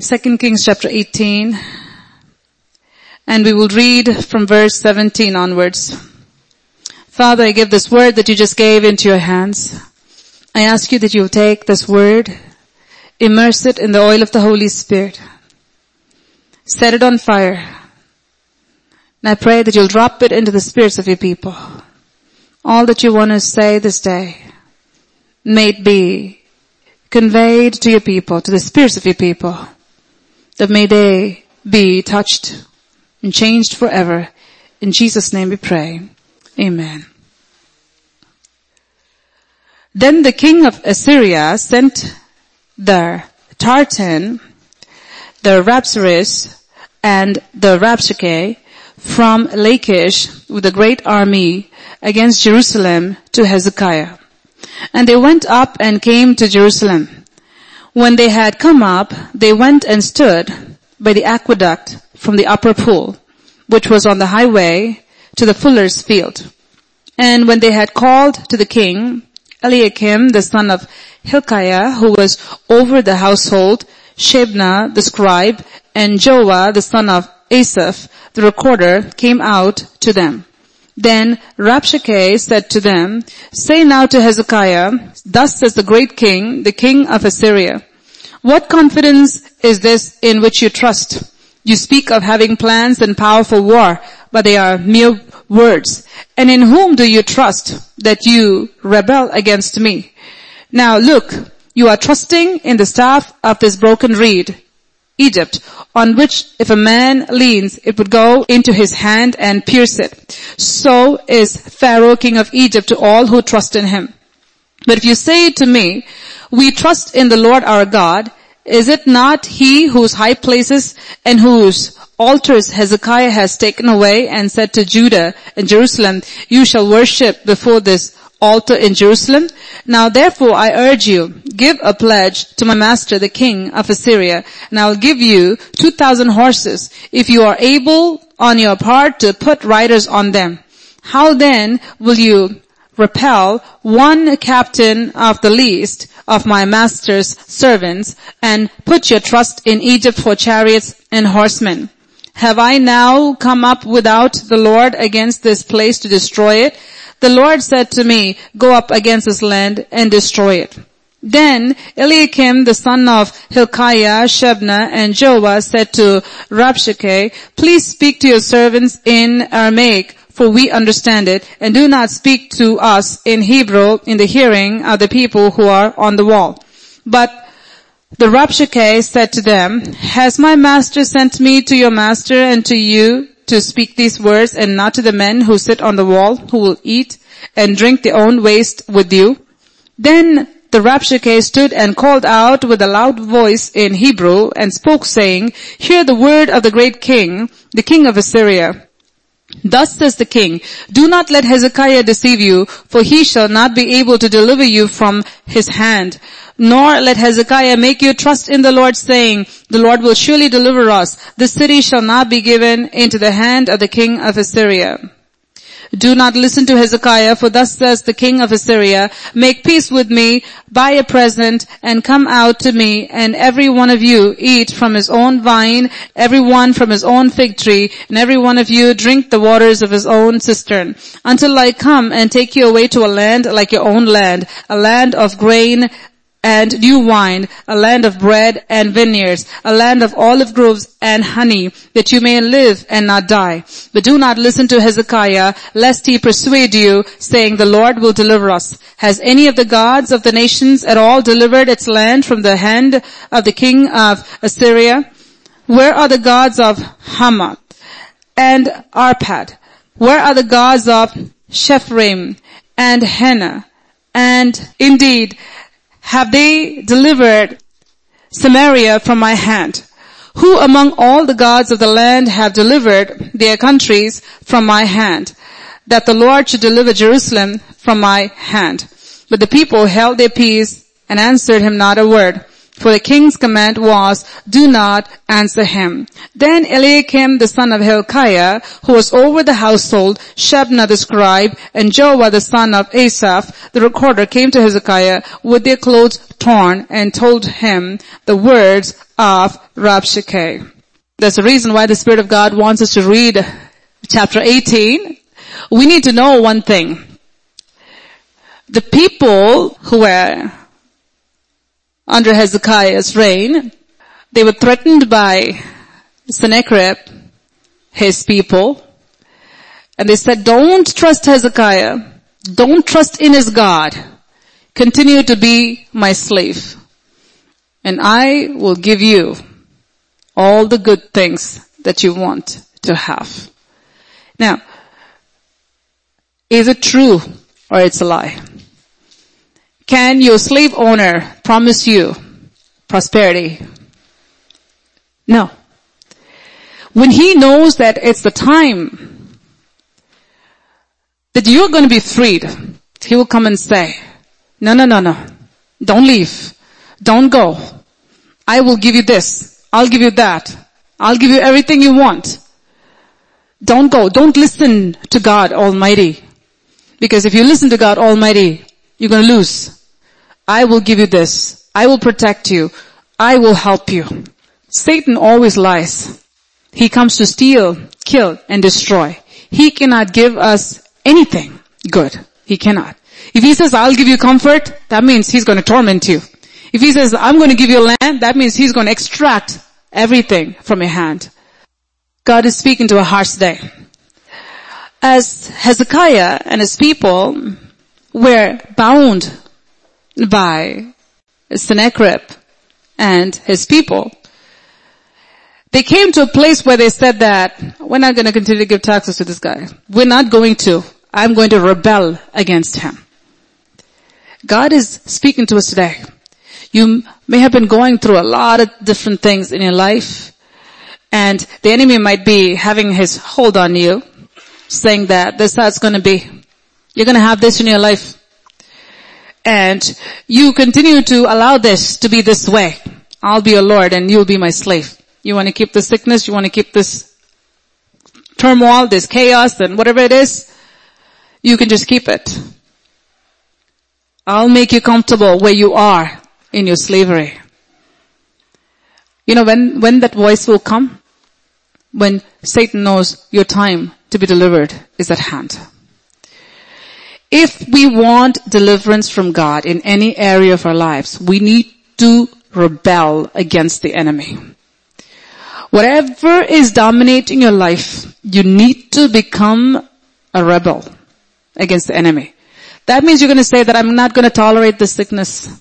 2 Kings chapter 18, and we will read from verse 17 onwards. Father, I give this word that you just gave into your hands. I ask you that you will take this word, immerse it in the oil of the Holy Spirit, set it on fire, and I pray that you'll drop it into the spirits of your people. All that you want to say this day, may it be conveyed to your people, to the spirits of your people that may they be touched and changed forever. In Jesus name we pray. Amen. Then the king of Assyria sent the Tartan, the Rabsaris, and the Rabshakeh from Lachish with a great army against Jerusalem to Hezekiah. And they went up and came to Jerusalem. When they had come up, they went and stood by the aqueduct from the upper pool, which was on the highway to the fuller's field. And when they had called to the king, Eliakim, the son of Hilkiah, who was over the household, Shebna, the scribe, and Joah, the son of Asaph, the recorder, came out to them. Then Rabshakeh said to them, say now to Hezekiah, thus says the great king, the king of Assyria, what confidence is this in which you trust? You speak of having plans and power for war, but they are mere words. And in whom do you trust that you rebel against me? Now look, you are trusting in the staff of this broken reed, Egypt, on which if a man leans, it would go into his hand and pierce it. So is Pharaoh king of Egypt to all who trust in him. But if you say to me, we trust in the Lord our God, is it not he whose high places and whose altars Hezekiah has taken away and said to Judah and Jerusalem, you shall worship before this altar in Jerusalem. Now therefore I urge you, give a pledge to my master the king of Assyria, and I will give you two thousand horses, if you are able on your part to put riders on them. How then will you repel one captain of the least of my master's servants and put your trust in Egypt for chariots and horsemen? Have I now come up without the Lord against this place to destroy it? The Lord said to me, go up against this land and destroy it. Then Eliakim, the son of Hilkiah, Shebna, and Joah said to Rabshakeh, please speak to your servants in Aramaic, for we understand it, and do not speak to us in Hebrew in the hearing of the people who are on the wall. But the Rabshakeh said to them, has my master sent me to your master and to you to speak these words and not to the men who sit on the wall who will eat and drink their own waste with you? Then the Rabshakeh stood and called out with a loud voice in Hebrew and spoke saying, hear the word of the great king, the king of Assyria. Thus says the king, do not let Hezekiah deceive you, for he shall not be able to deliver you from his hand. Nor let Hezekiah make you trust in the Lord saying, the Lord will surely deliver us. The city shall not be given into the hand of the king of Assyria. Do not listen to Hezekiah, for thus says the king of Assyria, make peace with me, buy a present, and come out to me, and every one of you eat from his own vine, every one from his own fig tree, and every one of you drink the waters of his own cistern, until I come and take you away to a land like your own land, a land of grain, and new wine, a land of bread and vineyards, a land of olive groves and honey, that you may live and not die. But do not listen to Hezekiah, lest he persuade you, saying, the Lord will deliver us. Has any of the gods of the nations at all delivered its land from the hand of the king of Assyria? Where are the gods of Hamath and Arpad? Where are the gods of Sepharvaim and Hena? And indeed, have they delivered Samaria from my hand? Who among all the gods of the land have delivered their countries from my hand? That the Lord should deliver Jerusalem from my hand. But the people held their peace and answered him not a word. For the king's command was, do not answer him. Then Eliakim the son of Hilkiah, who was over the household, Shebna the scribe, and Joah the son of Asaph, the recorder came to Hezekiah with their clothes torn and told him the words of Rabshakeh. There's a reason why the Spirit of God wants us to read chapter 18. We need to know one thing. The people who were under Hezekiah's reign, they were threatened by Sennacherib, his people, and they said, don't trust Hezekiah. Don't trust in his God. Continue to be my slave. And I will give you all the good things that you want to have. Now, is it true or it's a lie? Can your slave owner promise you prosperity? No. When he knows that it's the time that you're going to be freed, he will come and say, no, no, no, no. Don't leave. Don't go. I will give you this. I'll give you that. I'll give you everything you want. Don't go. Don't listen to God Almighty. Because if you listen to God Almighty, you're going to lose. I will give you this. I will protect you. I will help you. Satan always lies. He comes to steal, kill, and destroy. He cannot give us anything good. He cannot. If he says, I'll give you comfort, that means he's going to torment you. If he says, I'm going to give you land, that means he's going to extract everything from your hand. God is speaking to a harsh day. As Hezekiah and his people were bound by Sennacherib and his people, they came to a place where they said that we're not going to continue to give taxes to this guy. We're not going to. I'm going to rebel against him. God is speaking to us today. You may have been going through a lot of different things in your life and the enemy might be having his hold on you saying that this is how it's going to be. You're to have this in your life and you continue to allow this to be this way. I'll be your Lord and you'll be my slave. You want to keep the sickness, you want to keep this turmoil, this chaos and whatever it is, you can just keep it. I'll make you comfortable where you are in your slavery. You know, when, when that voice will come, when Satan knows your time to be delivered is at hand. If we want deliverance from God in any area of our lives, we need to rebel against the enemy. Whatever is dominating your life, you need to become a rebel against the enemy. That means you're going to say that I'm not going to tolerate this sickness.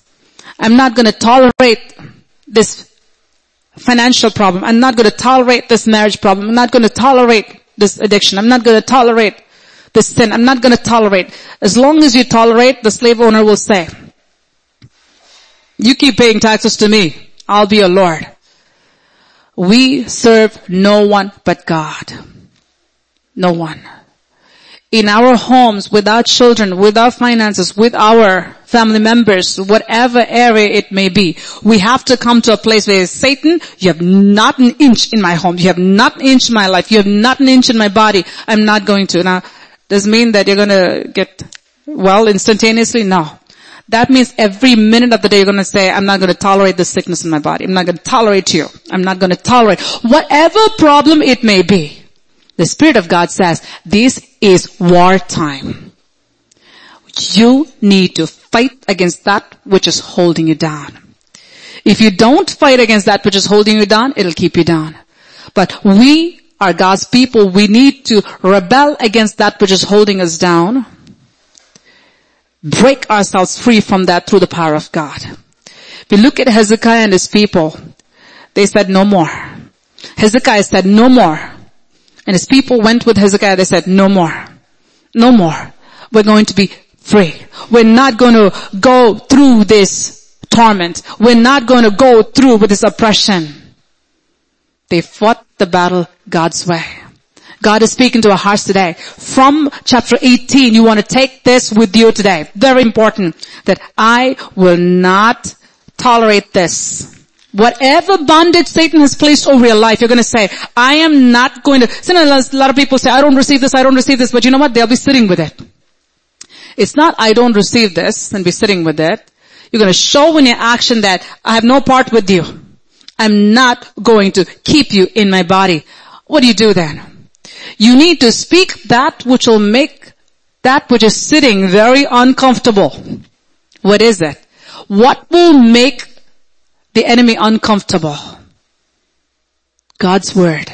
I'm not going to tolerate this financial problem. I'm not going to tolerate this marriage problem. I'm not going to tolerate this addiction. I'm not going to tolerate this sin. I'm not going to tolerate. As long as you tolerate, the slave owner will say, you keep paying taxes to me. I'll be your Lord. We serve no one but God. No one. In our homes, with our children, with our finances, with our family members, whatever area it may be, we have to come to a place where Satan, you have not an inch in my home, you have not an inch in my life, you have not an inch in my body, I'm not going to. Now, does mean that you're gonna get well instantaneously? No. That means every minute of the day you're gonna say, I'm not gonna tolerate the sickness in my body. I'm not gonna tolerate you. I'm not gonna tolerate whatever problem it may be. The Spirit of God says, this is wartime. You need to fight against that which is holding you down. If you don't fight against that which is holding you down, it'll keep you down. But we are God's people, we need to rebel against that which is holding us down. Break ourselves free from that through the power of God. You look at Hezekiah and his people, they said no more. Hezekiah said no more. And his people went with Hezekiah, they said no more. No more. We're going to be free. We're not going to go through this torment. We're not going to go through with this oppression. They fought the battle God's way. God is speaking to our hearts today. From chapter 18, you want to take this with you today. Very important that I will not tolerate this. Whatever bondage Satan has placed over your life, you're going to say, I am not going to, a lot of people say, I don't receive this, I don't receive this, but you know what? They'll be sitting with it. It's not, I don't receive this and be sitting with it. You're going to show in your action that I have no part with you. I'm not going to keep you in my body. What do you do then? You need to speak that which will make that which is sitting very uncomfortable. What is it? What will make the enemy uncomfortable? God's word.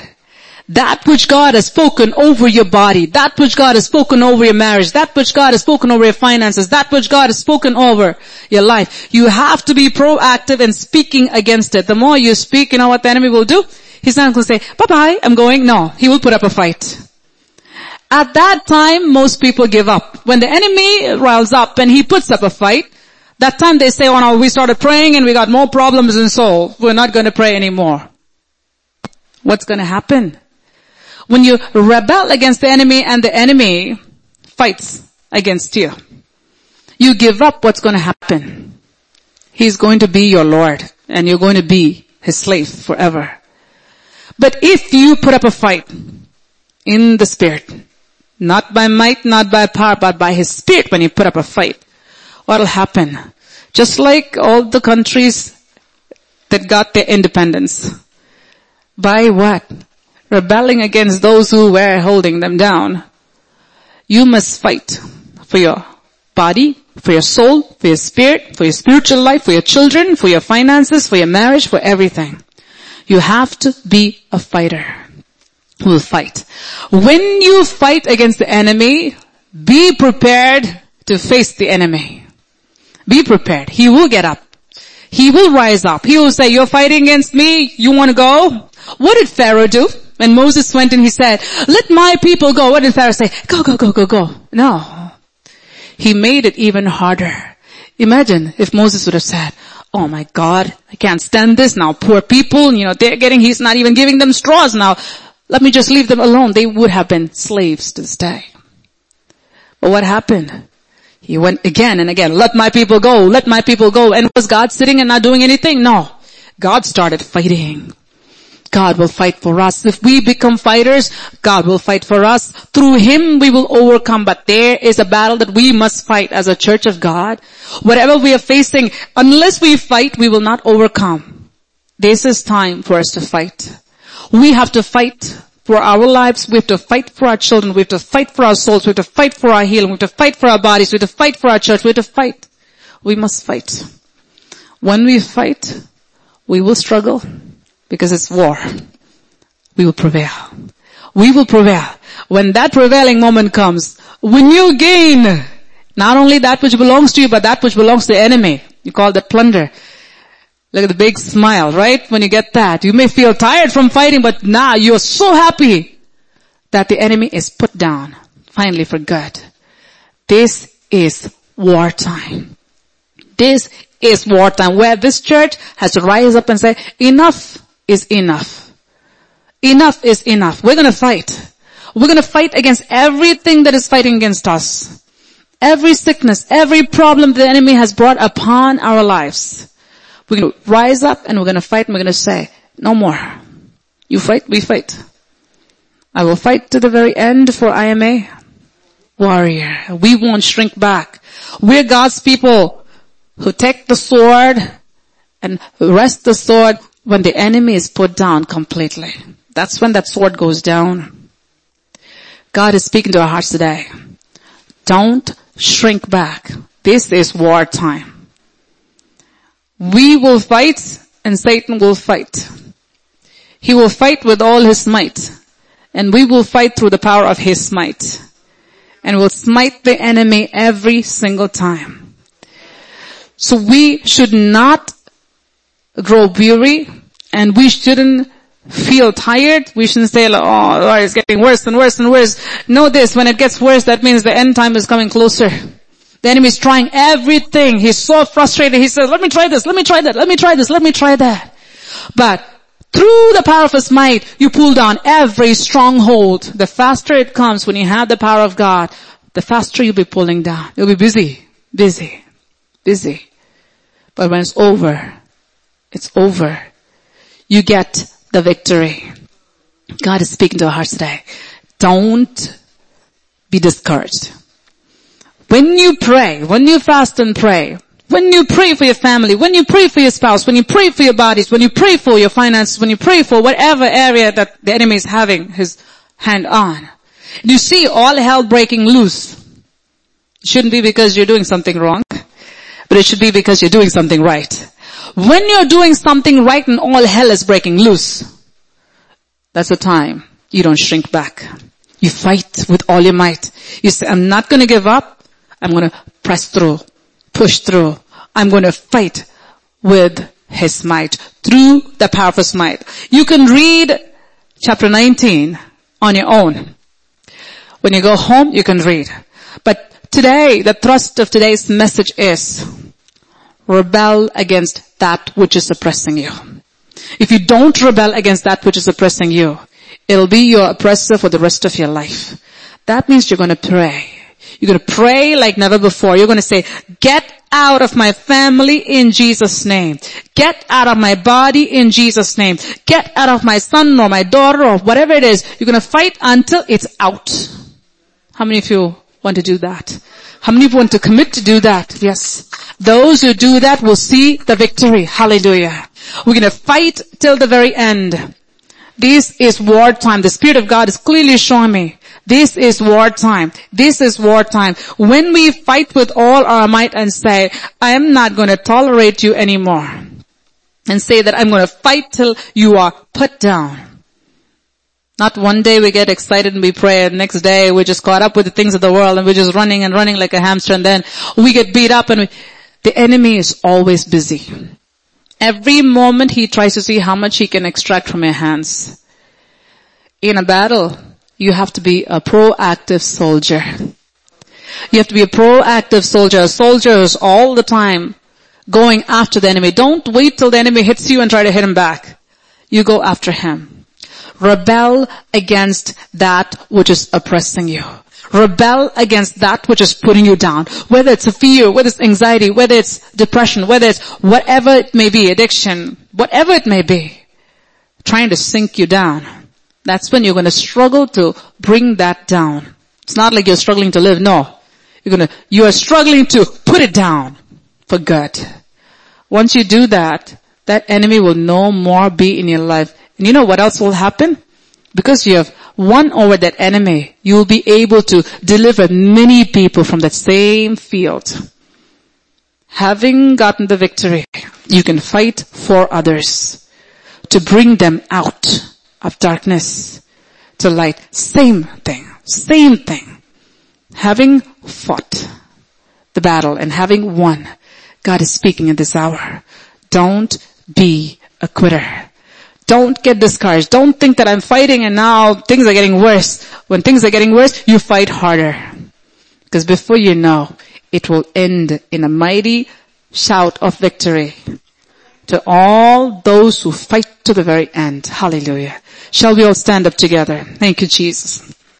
That which God has spoken over your body, that which God has spoken over your marriage, that which God has spoken over your finances, that which God has spoken over your life. You have to be proactive in speaking against it. The more you speak, you know what the enemy will do? He's not going to say, bye bye, I'm going. No, he will put up a fight. At that time, most people give up. When the enemy riles up and he puts up a fight, that time they say, oh no, we started praying and we got more problems and so we're not going to pray anymore. What's going to happen? When you rebel against the enemy and the enemy fights against you, you give up what's going to happen. He's going to be your Lord and you're going to be his slave forever. But if you put up a fight in the spirit, not by might, not by power, but by his spirit when you put up a fight, what'll happen? Just like all the countries that got their independence. By what? Rebelling against those who were holding them down. You must fight for your body, for your soul, for your spirit, for your spiritual life, for your children, for your finances, for your marriage, for everything. You have to be a fighter who will fight. When you fight against the enemy, be prepared to face the enemy. Be prepared. He will get up. He will rise up. He will say, you're fighting against me. You want to go? What did Pharaoh do? When Moses went and he said, let my people go, what did Pharaoh say? Go, go, go, go, go. No. He made it even harder. Imagine if Moses would have said, oh my God, I can't stand this now. Poor people, you know, they're getting, he's not even giving them straws now. Let me just leave them alone. They would have been slaves to this day. But what happened? He went again and again, let my people go, let my people go. And was God sitting and not doing anything? No. God started fighting. God will fight for us. If we become fighters, God will fight for us. Through Him we will overcome, but there is a battle that we must fight as a church of God. Whatever we are facing, unless we fight, we will not overcome. This is time for us to fight. We have to fight for our lives. We have to fight for our children. We have to fight for our souls. We have to fight for our healing. We have to fight for our bodies. We have to fight for our church. We have to fight. We must fight. When we fight, we will struggle because it's war. We will prevail. We will prevail. When that prevailing moment comes, when you gain not only that which belongs to you, but that which belongs to the enemy, you call that plunder. Look at the big smile, right? When you get that. You may feel tired from fighting, but now you're so happy that the enemy is put down. Finally for good. This is wartime. This is wartime where this church has to rise up and say, enough is enough. Enough is enough. We're gonna fight. We're gonna fight against everything that is fighting against us. Every sickness, every problem the enemy has brought upon our lives. We're gonna rise up and we're gonna fight and we're gonna say, no more. You fight, we fight. I will fight to the very end for I am a warrior. We won't shrink back. We're God's people who take the sword and rest the sword when the enemy is put down completely. That's when that sword goes down. God is speaking to our hearts today. Don't shrink back. This is war time. We will fight and Satan will fight. He will fight with all his might and we will fight through the power of his might and will smite the enemy every single time. So we should not grow weary and we shouldn't feel tired. We shouldn't say, oh, it's getting worse and worse and worse. Know this, when it gets worse, that means the end time is coming closer. The enemy is trying everything. He's so frustrated. He says, let me try this, let me try that, let me try this, let me try that. But through the power of his might, you pull down every stronghold. The faster it comes when you have the power of God, the faster you'll be pulling down. You'll be busy, busy, busy. But when it's over, it's over. you get the victory. God is speaking to our hearts today. Don't be discouraged. When you pray, when you fast and pray, when you pray for your family, when you pray for your spouse, when you pray for your bodies, when you pray for your finances, when you pray for whatever area that the enemy is having his hand on, you see all hell breaking loose. It shouldn't be because you're doing something wrong, but it should be because you're doing something right. When you're doing something right and all hell is breaking loose, that's the time you don't shrink back. You fight with all your might. You say, I'm not gonna give up. I'm gonna press through, push through. I'm gonna fight with his might through the power of his might. You can read chapter 19 on your own. When you go home, you can read. But today, the thrust of today's message is rebel against that which is oppressing you. If you don't rebel against that which is oppressing you, it'll be your oppressor for the rest of your life. That means you're gonna pray. You're gonna pray like never before. You're gonna say, get out of my family in Jesus name. Get out of my body in Jesus name. Get out of my son or my daughter or whatever it is. You're gonna fight until it's out. How many of you want to do that? How many want to commit to do that? Yes. Those who do that will see the victory. Hallelujah. We're gonna fight till the very end. This is wartime. The Spirit of God is clearly showing me. This is wartime. This is wartime. When we fight with all our might and say, I am not going to tolerate you anymore. And say that I'm going to fight till you are put down. Not one day we get excited and we pray and next day we're just caught up with the things of the world and we're just running and running like a hamster and then we get beat up and we, the enemy is always busy. Every moment he tries to see how much he can extract from your hands. In a battle, you have to be a proactive soldier. You have to be a proactive soldier. A soldier is all the time going after the enemy. Don't wait till the enemy hits you and try to hit him back. You go after him. Rebel against that which is oppressing you. Rebel against that which is putting you down. Whether it's a fear, whether it's anxiety, whether it's depression, whether it's whatever it may be, addiction, whatever it may be, trying to sink you down. That's when you're going to struggle to bring that down. It's not like you're struggling to live. No. You're going to, you are struggling to put it down for good. Once you do that, that enemy will no more be in your life. And you know what else will happen? Because you have won over that enemy, you will be able to deliver many people from that same field. Having gotten the victory, you can fight for others to bring them out of darkness to light. Same thing. Same thing. Having fought the battle and having won, God is speaking in this hour. Don't be a quitter. Don't get discouraged. Don't think that I'm fighting and now things are getting worse. When things are getting worse, you fight harder. Because before you know, it will end in a mighty shout of victory to all those who fight to the very end. Hallelujah. Shall we all stand up together? Thank you, Jesus.